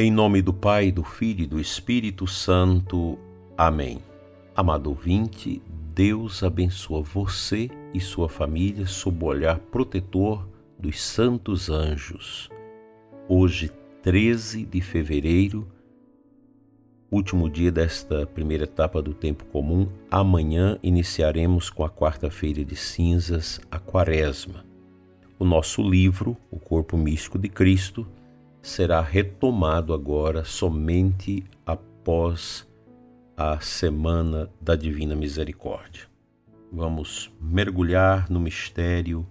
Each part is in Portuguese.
Em nome do Pai, do Filho e do Espírito Santo. Amém. Amado ouvinte, Deus abençoa você e sua família sob o olhar protetor dos santos anjos. Hoje, 13 de fevereiro, último dia desta primeira etapa do tempo comum, amanhã iniciaremos com a quarta-feira de cinzas, a quaresma. O nosso livro, O Corpo Místico de Cristo, será retomado agora somente após a Semana da Divina Misericórdia. Vamos mergulhar no mistério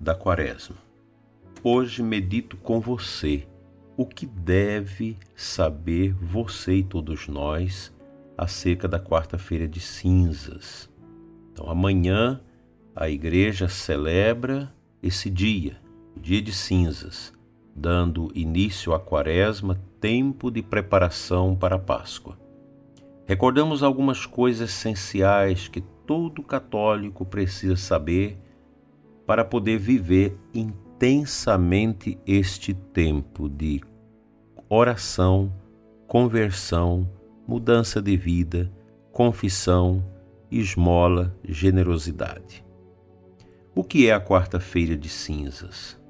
da Quaresma. Hoje medito com você o que deve saber você e todos nós acerca da quarta-feira de cinzas. Então, amanhã a igreja celebra esse dia, o dia de cinzas, dando início à quaresma, tempo de preparação para a Páscoa. Recordamos algumas coisas essenciais que todo católico precisa saber para poder viver intensamente este tempo de oração, conversão, mudança de vida, confissão, esmola, generosidade. O que é a quarta-feira de cinzas?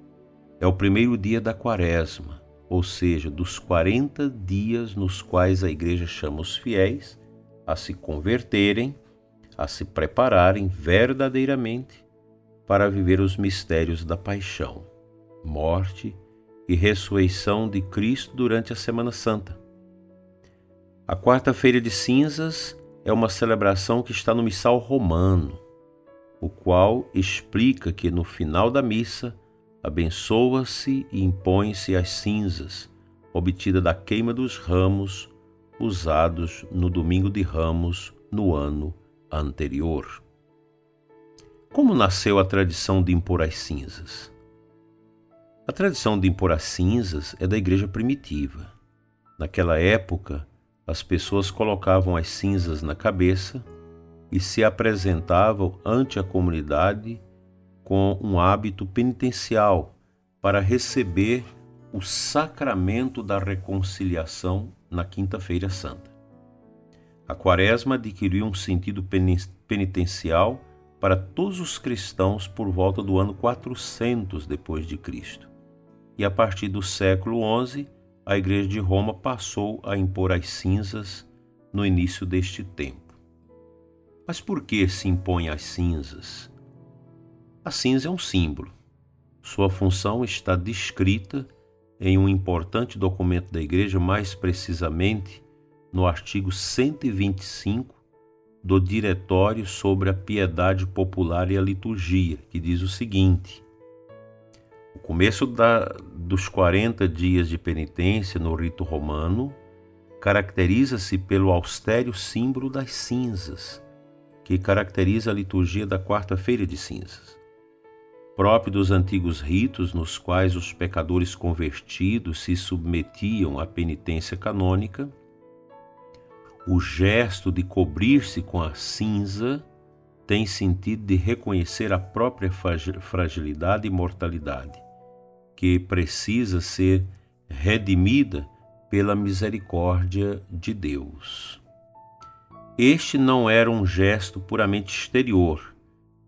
É o primeiro dia da quaresma, ou seja, dos 40 dias nos quais a igreja chama os fiéis a se converterem, a se prepararem verdadeiramente para viver os mistérios da paixão, morte e ressurreição de Cristo durante a Semana Santa. A quarta-feira de cinzas é uma celebração que está no missal romano, o qual explica que no final da missa abençoa-se e impõe-se as cinzas, obtida da queima dos ramos usados no domingo de ramos no ano anterior. Como nasceu a tradição de impor as cinzas? A tradição de impor as cinzas é da igreja primitiva. Naquela época, as pessoas colocavam as cinzas na cabeça e se apresentavam ante a comunidade com um hábito penitencial para receber o sacramento da reconciliação na Quinta-feira Santa. A Quaresma adquiriu um sentido penitencial para todos os cristãos por volta do ano 400 depois de Cristo. E a partir do século XI, a Igreja de Roma passou a impor as cinzas no início deste tempo. Mas por que se impõe as cinzas? A cinza é um símbolo. Sua função está descrita em um importante documento da Igreja, mais precisamente no artigo 125 do Diretório sobre a Piedade Popular e a Liturgia, que diz o seguinte: O começo da, dos 40 dias de penitência no rito romano caracteriza-se pelo austério símbolo das cinzas, que caracteriza a liturgia da quarta-feira de cinzas. Próprio dos antigos ritos, nos quais os pecadores convertidos se submetiam à penitência canônica, o gesto de cobrir-se com a cinza tem sentido de reconhecer a própria fragilidade e mortalidade, que precisa ser redimida pela misericórdia de Deus. Este não era um gesto puramente exterior.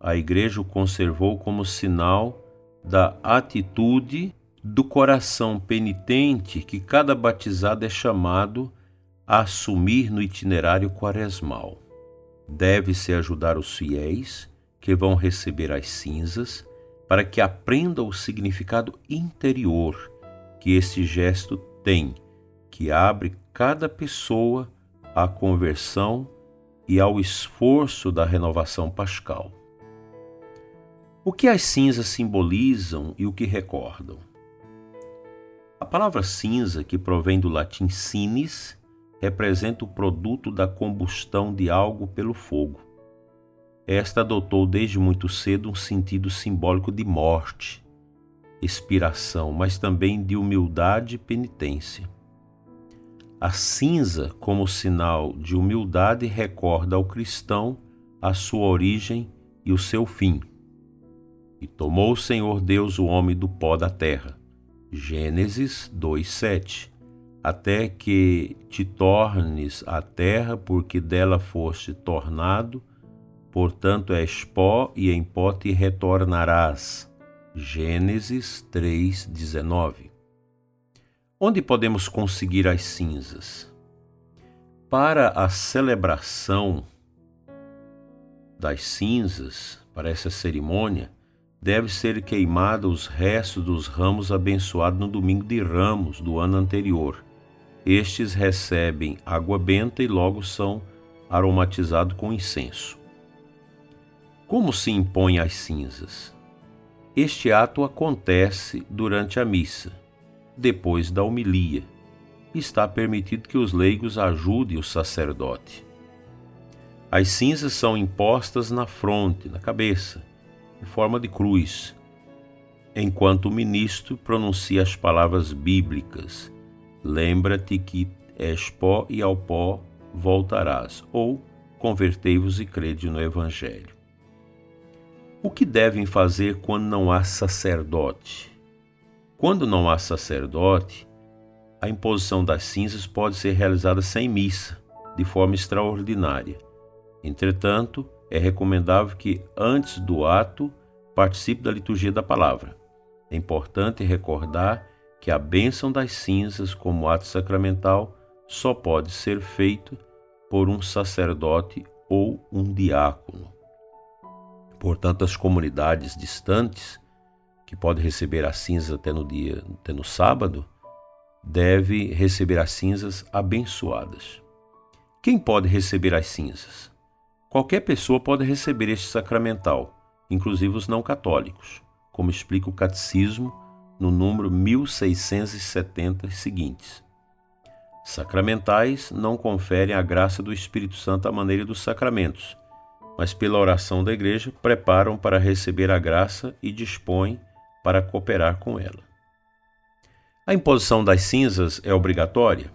A Igreja o conservou como sinal da atitude do coração penitente que cada batizado é chamado a assumir no itinerário quaresmal. Deve-se ajudar os fiéis que vão receber as cinzas para que aprendam o significado interior que esse gesto tem, que abre cada pessoa à conversão e ao esforço da renovação pascal. O que as cinzas simbolizam e o que recordam? A palavra cinza, que provém do latim cinis, representa o produto da combustão de algo pelo fogo. Esta adotou desde muito cedo um sentido simbólico de morte, expiração, mas também de humildade e penitência. A cinza, como sinal de humildade, recorda ao cristão a sua origem e o seu fim. E tomou o Senhor Deus o homem do pó da terra. Gênesis 2:7 até que te tornes a terra, porque dela foste tornado, portanto és pó e em pó te retornarás. Gênesis 3:19. Onde podemos conseguir as cinzas? Para a celebração das cinzas, para essa cerimônia, deve ser queimado os restos dos ramos abençoados no domingo de Ramos do ano anterior estes recebem água benta e logo são aromatizados com incenso. Como se impõe as cinzas? Este ato acontece durante a missa, depois da homilia. Está permitido que os leigos ajudem o sacerdote. As cinzas são impostas na fronte, na cabeça, em forma de cruz, enquanto o ministro pronuncia as palavras bíblicas Lembra-te que és pó e ao pó voltarás, ou convertei-vos e crede no Evangelho. O que devem fazer quando não há sacerdote? Quando não há sacerdote, a imposição das cinzas pode ser realizada sem missa, de forma extraordinária. Entretanto, é recomendável que, antes do ato, participe da liturgia da palavra. É importante recordar que a bênção das cinzas como ato sacramental só pode ser feito por um sacerdote ou um diácono. Portanto, as comunidades distantes, que podem receber as cinzas até no dia, até no sábado, deve receber as cinzas abençoadas. Quem pode receber as cinzas? Qualquer pessoa pode receber este sacramental, inclusive os não católicos, como explica o catecismo no número 1670 seguintes. Sacramentais não conferem a graça do Espírito Santo à maneira dos sacramentos, mas pela oração da Igreja preparam para receber a graça e dispõem para cooperar com ela. A imposição das cinzas é obrigatória?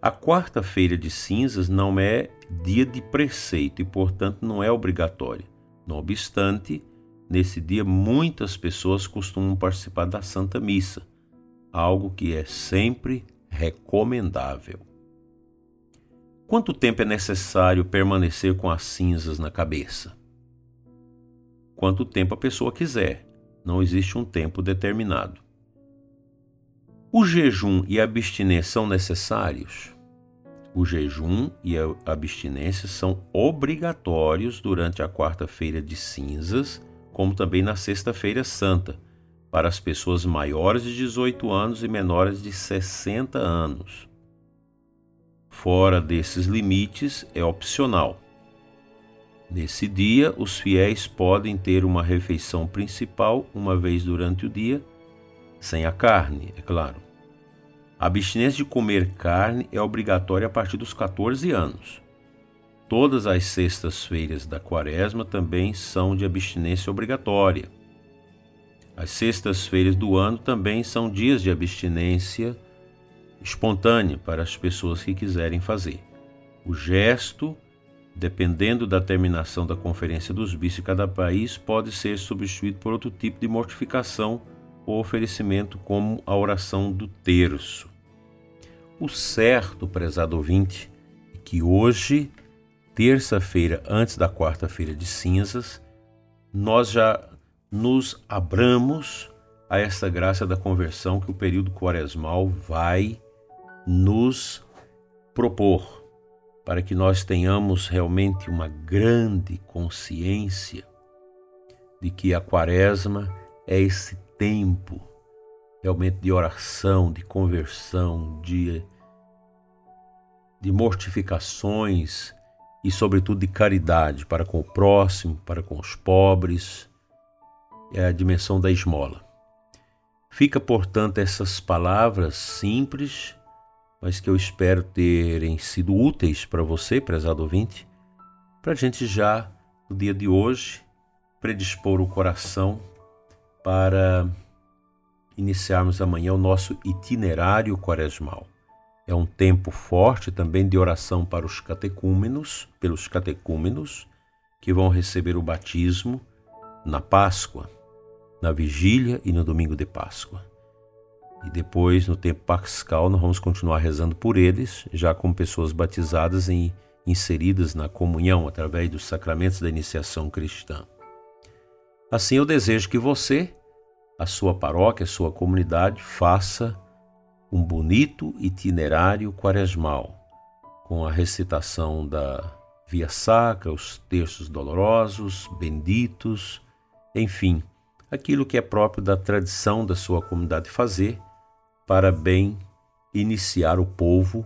A quarta-feira de cinzas não é dia de preceito e, portanto, não é obrigatória. Não obstante, Nesse dia, muitas pessoas costumam participar da Santa Missa, algo que é sempre recomendável. Quanto tempo é necessário permanecer com as cinzas na cabeça? Quanto tempo a pessoa quiser, não existe um tempo determinado. O jejum e a abstinência são necessários? O jejum e a abstinência são obrigatórios durante a quarta-feira de cinzas como também na Sexta-feira Santa, para as pessoas maiores de 18 anos e menores de 60 anos. Fora desses limites, é opcional. Nesse dia, os fiéis podem ter uma refeição principal uma vez durante o dia, sem a carne, é claro. A abstinência de comer carne é obrigatória a partir dos 14 anos. Todas as sextas-feiras da quaresma também são de abstinência obrigatória. As sextas-feiras do ano também são dias de abstinência espontânea para as pessoas que quiserem fazer. O gesto, dependendo da terminação da Conferência dos Bispos de cada país, pode ser substituído por outro tipo de mortificação ou oferecimento, como a oração do terço. O certo, prezado ouvinte, é que hoje terça-feira antes da quarta-feira de cinzas, nós já nos abramos a essa graça da conversão que o período quaresmal vai nos propor, para que nós tenhamos realmente uma grande consciência de que a quaresma é esse tempo realmente de oração, de conversão, de, de mortificações e, sobretudo, de caridade para com o próximo, para com os pobres, é a dimensão da esmola. Fica, portanto, essas palavras simples, mas que eu espero terem sido úteis para você, prezado ouvinte, para a gente já, no dia de hoje, predispor o coração para iniciarmos amanhã o nosso itinerário quaresmal. É um tempo forte também de oração para os catecúmenos, pelos catecúmenos que vão receber o batismo na Páscoa, na vigília e no domingo de Páscoa. E depois, no tempo pascal, nós vamos continuar rezando por eles, já como pessoas batizadas e inseridas na comunhão através dos sacramentos da iniciação cristã. Assim, eu desejo que você, a sua paróquia, a sua comunidade, faça um bonito itinerário quaresmal, com a recitação da Via Sacra, os terços dolorosos, benditos, enfim, aquilo que é próprio da tradição da sua comunidade fazer para bem iniciar o povo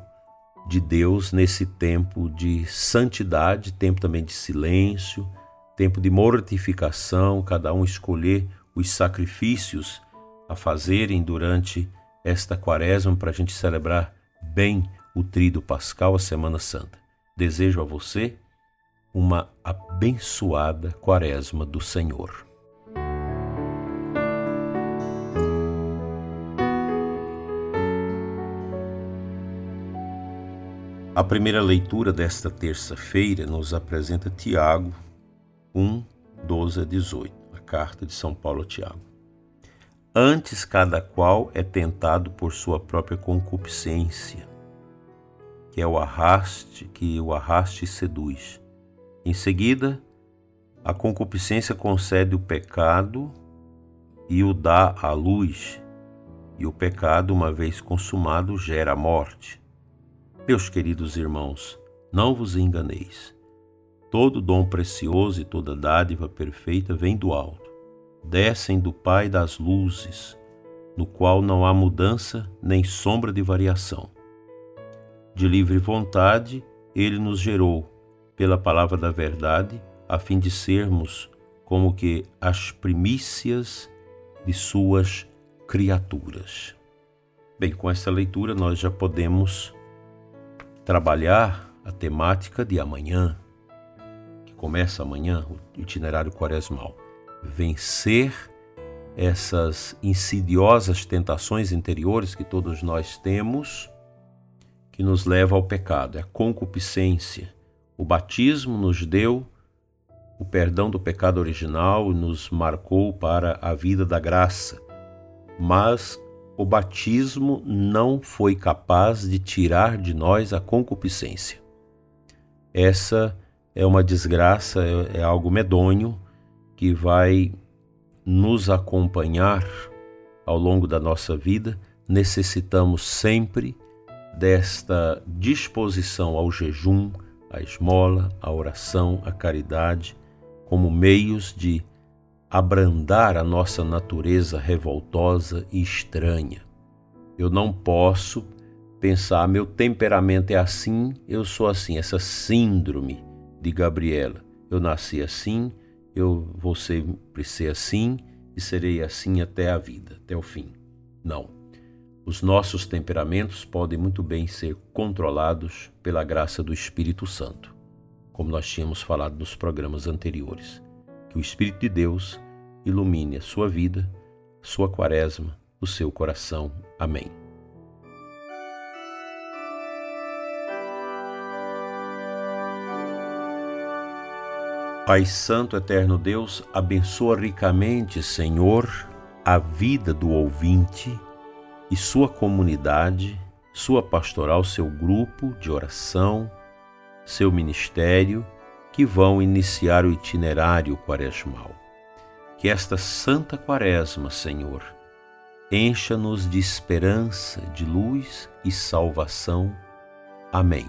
de Deus nesse tempo de santidade, tempo também de silêncio, tempo de mortificação, cada um escolher os sacrifícios a fazerem durante esta quaresma para a gente celebrar bem o trido pascal, a Semana Santa. Desejo a você uma abençoada quaresma do Senhor. A primeira leitura desta terça-feira nos apresenta Tiago 1, 12 a 18, a carta de São Paulo a Tiago. Antes, cada qual é tentado por sua própria concupiscência, que é o arraste, que o arraste seduz. Em seguida, a concupiscência concede o pecado e o dá à luz, e o pecado, uma vez consumado, gera a morte. Meus queridos irmãos, não vos enganeis. Todo dom precioso e toda dádiva perfeita vem do alto, descem do Pai das luzes, no qual não há mudança nem sombra de variação. De livre vontade, ele nos gerou, pela palavra da verdade, a fim de sermos como que as primícias de suas criaturas. Bem, com essa leitura nós já podemos trabalhar a temática de amanhã, começa amanhã, o itinerário quaresmal. Vencer essas insidiosas tentações interiores que todos nós temos, que nos leva ao pecado, é a concupiscência. O batismo nos deu o perdão do pecado original e nos marcou para a vida da graça. Mas o batismo não foi capaz de tirar de nós a concupiscência. Essa é uma desgraça, é, é algo medonho que vai nos acompanhar ao longo da nossa vida. Necessitamos sempre desta disposição ao jejum, à esmola, à oração, à caridade, como meios de abrandar a nossa natureza revoltosa e estranha. Eu não posso pensar, meu temperamento é assim, eu sou assim, essa síndrome de Gabriela. Eu nasci assim, eu vou sempre ser assim e serei assim até a vida, até o fim. Não. Os nossos temperamentos podem muito bem ser controlados pela graça do Espírito Santo, como nós tínhamos falado nos programas anteriores. Que o Espírito de Deus ilumine a sua vida, sua quaresma, o seu coração. Amém. Pai Santo, Eterno Deus, abençoa ricamente, Senhor, a vida do ouvinte e sua comunidade, sua pastoral, seu grupo de oração, seu ministério, que vão iniciar o itinerário quaresmal. Que esta santa quaresma, Senhor, encha-nos de esperança, de luz e salvação. Amém.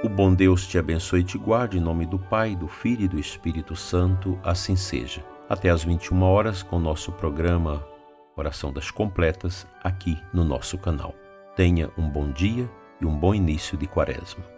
O bom Deus te abençoe e te guarde em nome do Pai, do Filho e do Espírito Santo, assim seja. Até às 21 horas com o nosso programa Oração das Completas aqui no nosso canal. Tenha um bom dia e um bom início de quaresma.